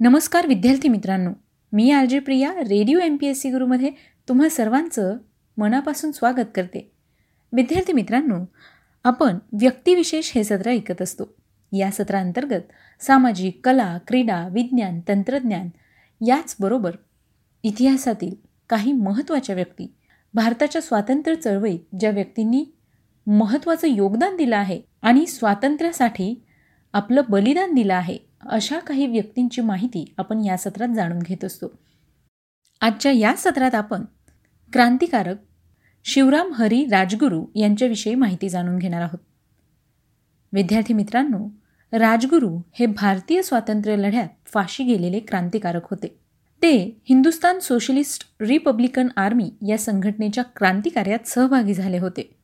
नमस्कार विद्यार्थी मित्रांनो. मी R J Priya radio M P S C गुरुमध्ये तुम्हा सर्वांचं मनापासून स्वागत करते. विद्यार्थी मित्रांनो आपण व्यक्तिविशेष हे सत्र ऐकत असतो. या सत्रांतर्गत सामाजिक कला क्रीडा विज्ञान तंत्रज्ञान याचबरोबर इतिहासातील काही महत्त्वाच्या व्यक्ती भारताच्या स्वातंत्र्य चळवळीत ज्या व्यक्तींनी महत्त्वाचं योगदान दिलं आहे आणि स्वातंत्र्यासाठी आपलं बलिदान दिलं आहे अशा काही व्यक्तींची माहिती आपण या सत्रात जाणून घेत असतो. आजच्या या सत्रात आपण क्रांतिकारक शिवराम हरी राजगुरू यांच्याविषयी माहिती जाणून घेणार आहोत. विद्यार्थी मित्रांनो राजगुरू हे भारतीय स्वातंत्र्य लढ्यात फाशी गेलेले क्रांतिकारक होते. ते हिंदुस्तान सोशलिस्ट रिपब्लिकन आर्मी या संघटनेच्या क्रांतिकार्यात सहभागी झाले होते.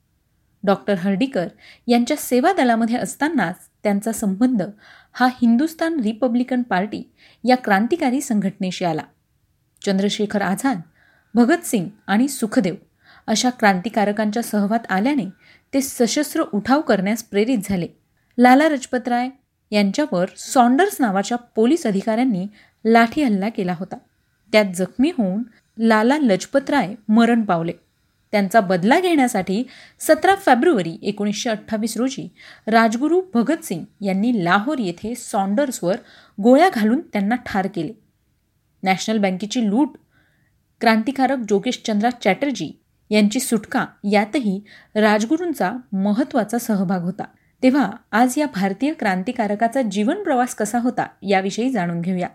डॉक्टर हर्डीकर यांच्या सेवा दलामध्ये असतानाच त्यांचा संबंध हा हिंदुस्तान रिपब्लिकन पार्टी या क्रांतिकारी संघटनेशी आला. चंद्रशेखर आझाद भगतसिंग आणि सुखदेव अशा क्रांतिकारकांच्या सहवात आल्याने ते सशस्त्र उठाव करण्यास प्रेरित झाले. लाला लजपतराय यांच्यावर सॉन्डर्स नावाच्या पोलीस अधिकाऱ्यांनी लाठी हल्ला केला होता. त्यात जखमी होऊन लाला लजपतराय मरण पावले. त्यांचा बदला घेण्यासाठी सतरा फेब्रुवारी एकोणीसशे अठ्ठावीस रोजी राजगुरू भगतसिंग यांनी लाहोर येथे सॉन्डर्सवर गोळ्या घालून त्यांना ठार केले. नॅशनल बँकेची लूट क्रांतिकारक जोगेशचंद्रा चॅटर्जी यांची सुटका यातही राजगुरूंचा महत्त्वाचा सहभाग होता. तेव्हा आज या भारतीय क्रांतिकारकाचा जीवन प्रवास कसा होता याविषयी जाणून घेऊया.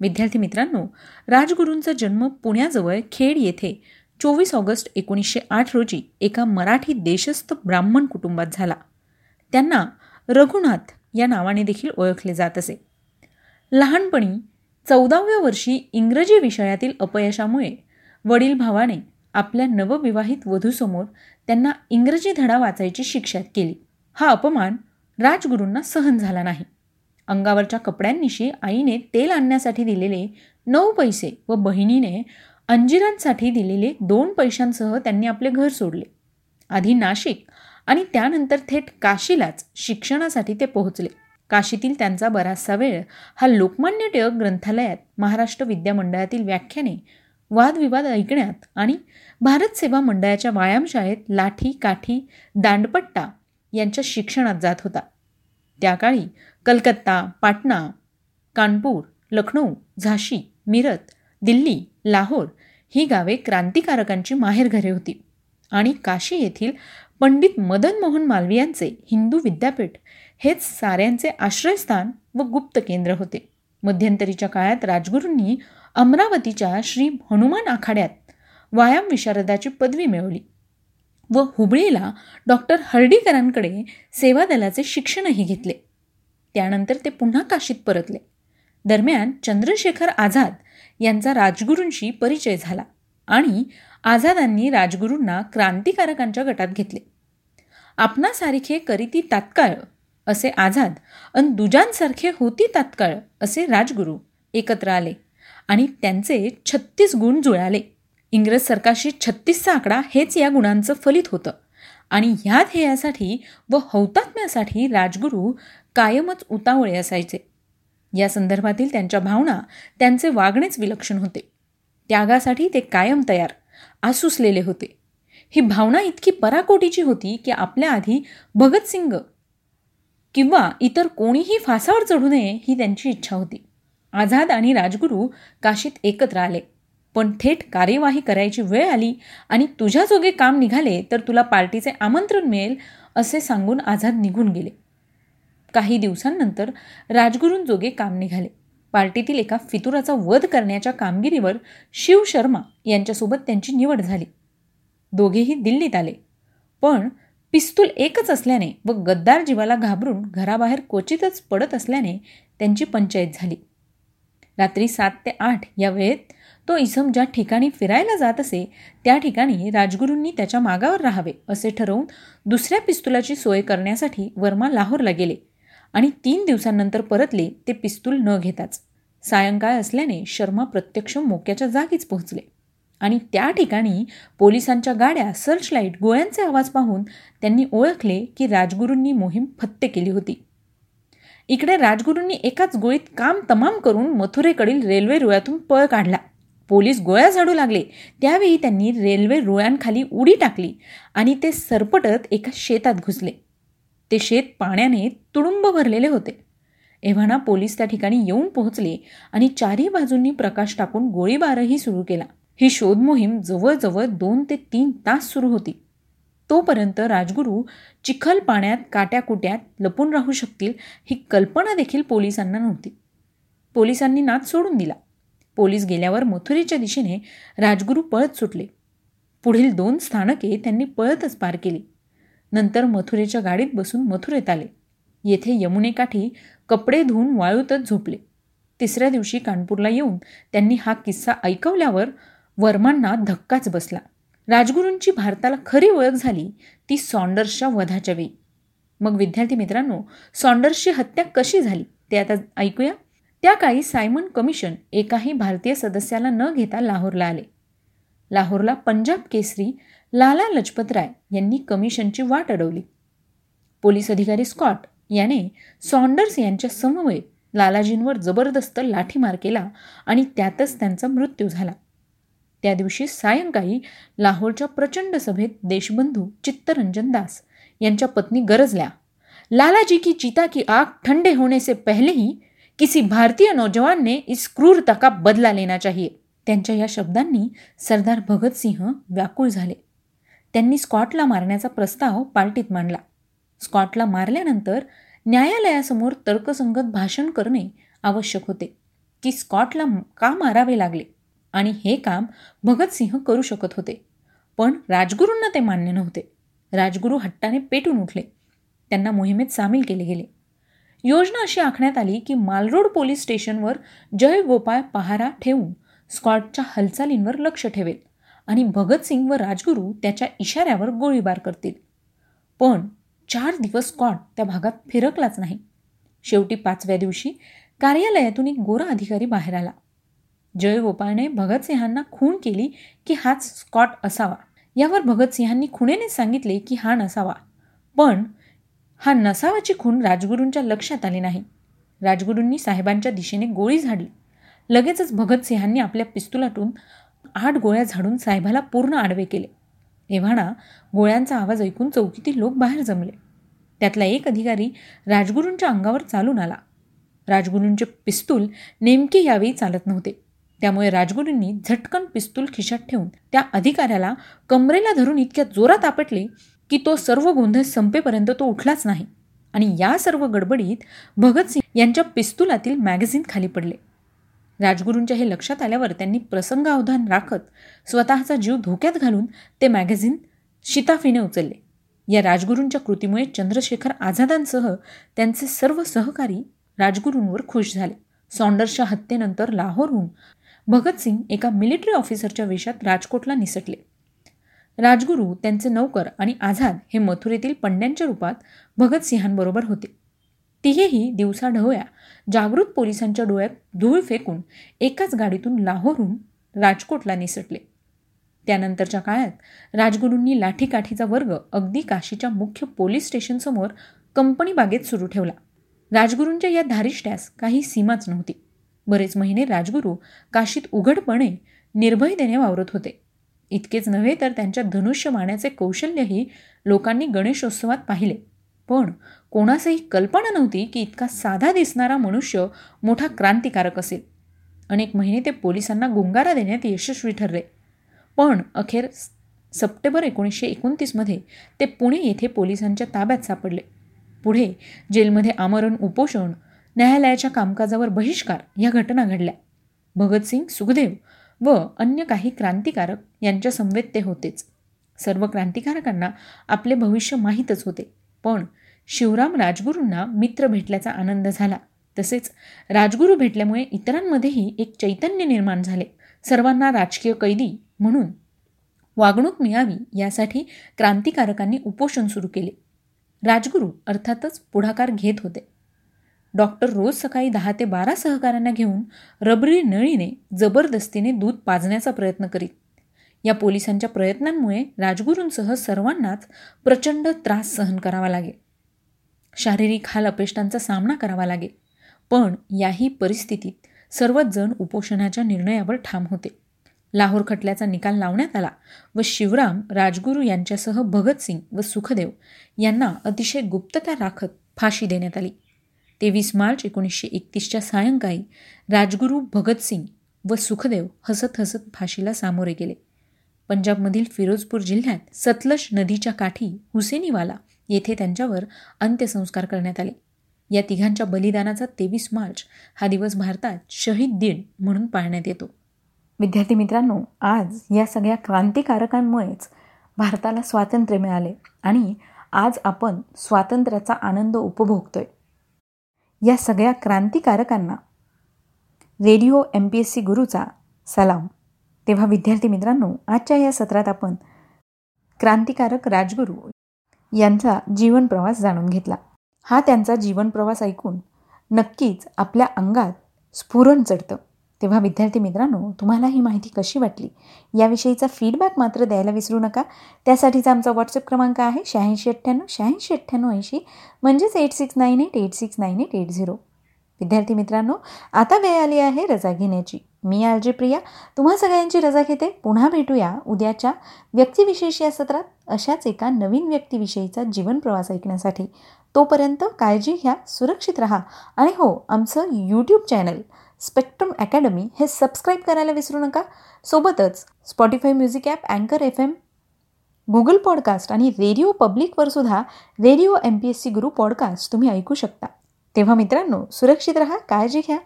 विद्यार्थी मित्रांनो राजगुरूंचा जन्म पुण्याजवळ खेड येथे चोवीस ऑगस्ट एकोणीसशे आठ रोजी एका मराठी देशस्थ ब्राह्मण कुटुंबात झाला. त्यांना रघुनाथ या नावाने देखील ओळखले जात असे. लहानपणी चौदाव्या वर्षी इंग्रजी विषयातील अपयशामुळे वडील भावाने आपल्या नवविवाहित वधूसमोर त्यांना इंग्रजी धडा वाचायची शिक्षा केली. हा अपमान राजगुरूंना सहन झाला नाही. अंगावरच्या कपड्यांनिशी आईने तेल आणण्यासाठी दिलेले नऊ पैसे व बहिणीने अंजिरांसाठी दिलेले दोन पैशांसह त्यांनी आपले घर सोडले. आधी नाशिक आणि त्यानंतर थेट काशीलाच शिक्षणासाठी ते पोहोचले. काशीतील त्यांचा बराचसा वेळ हा लोकमान्य टिळक ग्रंथालयात महाराष्ट्र विद्यामंडळातील व्याख्याने वादविवाद ऐकण्यात आणि भारत सेवा मंडळाच्या व्यायामशाळेत लाठी काठी दांडपट्टा यांच्या शिक्षणात जात होता. त्या काळी कलकत्ता पाटणा कानपूर लखनौ झाशी मिरत दिल्ली लाहोर ही गावे क्रांतिकारकांची माहेरघरे होती. आणि काशी येथील पंडित मदन मोहन मालवीयांचे हिंदू विद्यापीठ हेच साऱ्यांचे आश्रयस्थान व गुप्त केंद्र होते. मध्यंतरीच्या काळात राजगुरूंनी अमरावतीच्या श्री हनुमान आखाड्यात व्यायाम विशारदाची पदवी मिळवली व हुबळीला डॉक्टर हर्डीकरांकडे सेवा दलाचे शिक्षणही घेतले. त्यानंतर ते पुन्हा काशीत परतले. दरम्यान चंद्रशेखर आझाद यांचा राजगुरूंशी परिचय झाला आणि आझादांनी राजगुरूंना क्रांतिकारकांच्या गटात घेतले. आपणासारखे करीती तात्काळ असे आझाद अन दुजांसारखे होती तात्काळ असे राजगुरू एकत्र आले आणि त्यांचे छत्तीस गुण जुळाले. इंग्रज सरकारशी छत्तीसचा आकडा हेच या गुणांचं फलित होतं आणि ह्या ध्येयासाठी व हौतात्म्यासाठी राजगुरू कायमच उतावळे असायचे. या संदर्भातील त्यांच्या भावना त्यांचे वागणेच विलक्षण होते. त्यागासाठी ते कायम तयार आसुसलेले होते. ही भावना इतकी पराकोटीची होती की आपल्या आधी भगतसिंग किंवा इतर कोणीही फासावर चढू नये ही त्यांची इच्छा होती. आझाद आणि राजगुरू काशीत एकत्र आले. पण थेट कार्यवाही करायची वेळ आली आणि तुझ्याजोगे काम निघाले तर तुला पार्टीचे आमंत्रण मिळेल असे सांगून आझाद निघून गेले. काही दिवसांनंतर राजगुरूंजोगे काम निघाले. पार्टीतील एका फितुराचा वध करण्याच्या कामगिरीवर शिव शर्मा यांच्यासोबत त्यांची निवड झाली. दोघेही दिल्लीत आले. पण पिस्तूल एकच असल्याने व गद्दार जीवाला घाबरून घराबाहेर क्वचितच पडत असल्याने त्यांची पंचायत झाली. रात्री सात ते आठ या वेळेत तो इसम ज्या ठिकाणी फिरायला जात असे त्या ठिकाणी राजगुरूंनी त्याच्या मागावर राहावे असे ठरवून दुसऱ्या पिस्तुलाची सोय करण्यासाठी वर्मा लाहोरला गेले. आणि तीन दिवसांनंतर परतले ते पिस्तूल न घेताच. सायंकाळ असल्याने शर्मा प्रत्यक्ष मोक्याच्या जागीच पोहोचले. आणि त्या ठिकाणी पोलिसांच्या गाड्या सर्चलाईट गोळ्यांचे आवाज पाहून त्यांनी ओळखले की राजगुरूंनी मोहीम फत्ते केली होती. इकडे राजगुरूंनी एकाच गोळीत काम तमाम करून मथुरेकडील रेल्वे रुळातून पळ काढला. पोलीस गोळ्या झाडू लागले. त्यावेळी त्यांनी रेल्वे रुळांखाली उडी टाकली आणि ते सरपटत एका शेतात घुसले. ते शेत पाण्याने तुडुंब भरलेले होते. एव्हाना पोलीस त्या ठिकाणी येऊन पोहोचले आणि चारही बाजूंनी प्रकाश टाकून गोळीबारही सुरू केला. ही शोध मोहीम जवळजवळ दोन ते तीन तास सुरू होती. तोपर्यंत राजगुरू चिखल पाण्यात काट्याकुट्यात लपून राहू शकतील ही कल्पना देखील पोलिसांना नव्हती. पोलिसांनी नाद सोडून दिला. पोलीस गेल्यावर मथुरेच्या दिशेने राजगुरू पळत सुटले. पुढील दोन स्थानके त्यांनी पळतच पार केली. नंतर मथुरेच्या गाडीत बसून मथुरेत आले. येथे यमुनेकाठी कपडे धुवून वाळूतच झोपले. तिसऱ्या दिवशी कानपूरला येऊन त्यांनी हा किस्सा ऐकवल्यावर वर्मांना धक्काच बसला. राजगुरूंची भारताला खरी ओळख झाली ती सॉन्डर्सच्या वधाच्या वेळी. मग विद्यार्थी मित्रांनो सॉन्डर्सची हत्या कशी झाली ते आता ऐकूया. त्या काळी सायमन कमिशन एकाही भारतीय सदस्याला न घेता लाहोरला आले. लाहोरला पंजाब केसरी लाला लजपतराय यांनी कमिशनची वाट अडवली. पोलीस अधिकारी स्कॉट याने सॉन्डर्स यांच्या समवेत लालाजींवर जबरदस्त लाठीमार केला आणि त्यातच त्यांचा मृत्यू झाला. त्या दिवशी सायंकाळी लाहोरच्या प्रचंड सभेत देशबंधू चित्तरंजन दास यांच्या पत्नी गरजल्या. लालाजी की चिता की आग ठंडे होने से पहले ही किसी भारतीय नौजवान ने इस क्रूरता का बदला लेना चाहिए. त्यांच्या या शब्दांनी सरदार भगतसिंह व्याकुळ झाले. त्यांनी स्कॉटला मारण्याचा प्रस्ताव पार्टीत मांडला. स्कॉटला मारल्यानंतर न्यायालयासमोर तर्कसंगत भाषण करणे आवश्यक होते. की स्कॉटला का मारावे लागले? आणि हे काम भगतसिंह करू शकत होते. पण राजगुरूंना ते मान्य नव्हते. राजगुरू हट्टाने पेटून उठले. त्यांना मोहिमेत सामील केले गेले. योजना अशी आखण्यात आली की मालरोड पोलीस स्टेशनवर जय गोपाळ पहारा ठेवून स्कॉटच्या हालचालींवर लक्ष ठेवेल आणि भगतसिंग व राजगुरू त्याच्या इशाऱ्यावर गोळीबार करतील. पण चार दिवस स्कॉट त्या भागात फिरकलाच नाही. शेवटी पाचव्या दिवशी कार्यालयातून एक गोरा अधिकारी बाहेर आला. जयगोपाळने भगतसिंहांना खून केली की हाच स्कॉट असावा. यावर भगतसिंहांनी खुणेने सांगितले की हा नसावा. पण हा नसावाची खून राजगुरूंच्या लक्षात आली नाही. राजगुरूंनी साहेबांच्या दिशेने गोळी झाडली. लगेचच भगतसिंहांनी आपल्या पिस्तुलातून आठ गोळ्या झाडून साहेबाला पूर्ण आडवे केले. एव्हाना गोळ्यांचा आवाज ऐकून चौकीतील लोक बाहेर जमले. त्यातला एक अधिकारी राजगुरूंच्या अंगावर चालून आला. राजगुरूंचे पिस्तूल नेमके यावेळी चालत नव्हते. त्यामुळे राजगुरूंनी झटकन पिस्तूल खिशात ठेवून त्या अधिकाऱ्याला कमरेला धरून इतक्या जोरात आपटले की तो सर्व गोंधळ संपेपर्यंत तो उठलाच नाही. आणि या सर्व गडबडीत भगतसिंग यांच्या पिस्तुलातील मॅगझिन खाली पडले. राजगुरूंच्या हे लक्षात आल्यावर त्यांनी प्रसंगावधान राखत स्वतःचा जीव धोक्यात घालून ते मॅगझिन शिताफीने उचलले. या राजगुरूंच्या कृतीमुळे चंद्रशेखर आझादांसह त्यांचे सर्व सहकारी राजगुरूंवर खुश झाले. सॉन्डर्सच्या हत्येनंतर लाहोरहून भगतसिंग एका मिलिटरी ऑफिसरच्या वेशात राजकोटला निसटले. राजगुरू त्यांचे नौकर आणि आझाद हे मथुरेतील पंड्यांच्या रूपात भगतसिंहांबरोबर होते. तिघेही दिवसाढवळ्या जागृत पोलिसांच्या डोळ्यात धूळ फेकून एकाच गाडीतून लाहोरहून राजकोटला निसटले. त्यानंतरच्या काळात राजगुरूंनी लाठीकाठीचा वर्ग अगदी काशीच्या मुख्य पोलीस स्टेशनसमोर कंपनी बागेत सुरू ठेवला. राजगुरूंच्या या धारिष्ट्यास काही सीमाच नव्हती. बरेच महिने राजगुरू काशीत उघडपणे निर्भयतेने वावरत होते. इतकेच नव्हे तर त्यांच्या धनुष्य माण्याचे कौशल्यही लोकांनी गणेशोत्सवात पाहिले. पण कोणासही कल्पना नव्हती की इतका साधा दिसणारा मनुष्य मोठा क्रांतिकारक असेल. अनेक महिने ते पोलिसांना गुंगारा देण्यात यशस्वी ठरले. पण अखेर सप्टेंबर एकोणीसशे एकोणतीसमध्ये ते पुणे येथे पोलिसांच्या ताब्यात सापडले. पुढे जेलमध्ये आमरण उपोषण न्यायालयाच्या कामकाजावर बहिष्कार या घटना घडल्या. भगतसिंग सुखदेव व अन्य काही क्रांतिकारक यांच्या समवेत ते होतेच. सर्व क्रांतिकारकांना आपले भविष्य माहीतच होते. पण शिवराम राजगुरूंना मित्र भेटल्याचा आनंद झाला. तसेच राजगुरू भेटल्यामुळे इतरांमध्येही एक चैतन्य निर्माण झाले. सर्वांना राजकीय कैदी म्हणून वागणूक मिळावी यासाठी क्रांतिकारकांनी उपोषण सुरू केले. राजगुरू अर्थातच पुढाकार घेत होते. डॉक्टर रोज सकाळी दहा ते बारा सहकाऱ्यांना घेऊन रबरी नळीने जबरदस्तीने दूध पाजण्याचा प्रयत्न करीत. या पोलिसांच्या प्रयत्नांमुळे राजगुरूंसह सर्वांनाच प्रचंड त्रास सहन करावा लागे शारीरिक हाल अपेष्टांचा सामना करावा लागेल. पण याही परिस्थितीत सर्वच जण उपोषणाच्या निर्णयावर ठाम होते. लाहोर खटल्याचा निकाल लावण्यात आला व शिवराम राजगुरू यांच्यासह भगतसिंग व सुखदेव यांना अतिशय गुप्तता राखत फाशी देण्यात आली. तेवीस मार्च एकोणीसशे एकतीसच्या सायंकाळी राजगुरू भगतसिंग व सुखदेव हसत हसत फाशीला सामोरे गेले. पंजाबमधील फिरोजपूर जिल्ह्यात सतलज नदीच्या काठी हुसेनीवाला येथे त्यांच्यावर अंत्यसंस्कार करण्यात आले. या तिघांच्या बलिदानाचा तेवीस मार्च हा दिवस भारतात शहीद दिन म्हणून पाळण्यात येतो. विद्यार्थी मित्रांनो आज या सगळ्या क्रांतिकारकांमुळेच भारताला स्वातंत्र्य मिळाले आणि आज आपण स्वातंत्र्याचा आनंद उपभोगतोय. या सगळ्या क्रांतिकारकांना radio M P S C गुरुचा सलाम. तेव्हा विद्यार्थी मित्रांनो आजच्या या सत्रात आपण क्रांतिकारक राजगुरू यांचा जीवन प्रवास जाणून घेतला. हा त्यांचा जीवन प्रवास ऐकून नक्कीच आपल्या अंगात स्फुरण चढतं. तेव्हा विद्यार्थी मित्रांनो तुम्हाला ही माहिती कशी वाटली? याविषयीचा फीडबॅक मात्र द्यायला विसरू नका. त्यासाठीचा आमचा व्हॉट्सअप क्रमांक आहे शहाऐंशी अठ्ठ्याण्णव शहाऐंशी अठ्ठ्याण्णव ऐंशी म्हणजेच eight six nine eight eight six nine eight eight zero विद्यार्थी मित्रांनो आता वेळ आली आहे रजा घेण्याची. मी आलजी प्रिया. तुम्हा सगळ्यांची रजा घेते. पुन्हा भेटूया उद्याच्या व्यक्तिविशेष या सत्रात. अशाच एका नवीन व्यक्तिविषयीचा जीवन प्रवास ऐकण्यासाठी. तोपर्यंत काळजी घ्या सुरक्षित राहा आणि हो आमचं यूट्यूब चॅनल स्पेक्ट्रम अकॅडमी हे सबस्क्राईब करायला विसरू नका. सोबतच स्पॉटीफाय म्युझिक ॲप अँकर एफ एम गुगल पॉडकास्ट आणि रेडिओ पब्लिकवर सुद्धा radio M P S C Guru podcast तुम्ही ऐकू शकता. तेव्हा मित्रांनो सुरक्षित राहा काळजी घ्या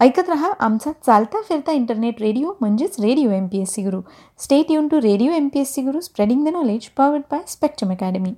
ऐकत रहा आमचा चालता फिरता इंटरनेट रेडिओ म्हणजेच radio M P S C Guru stay युन to radio M P S C Guru spreading the knowledge powered by Spectrum Academy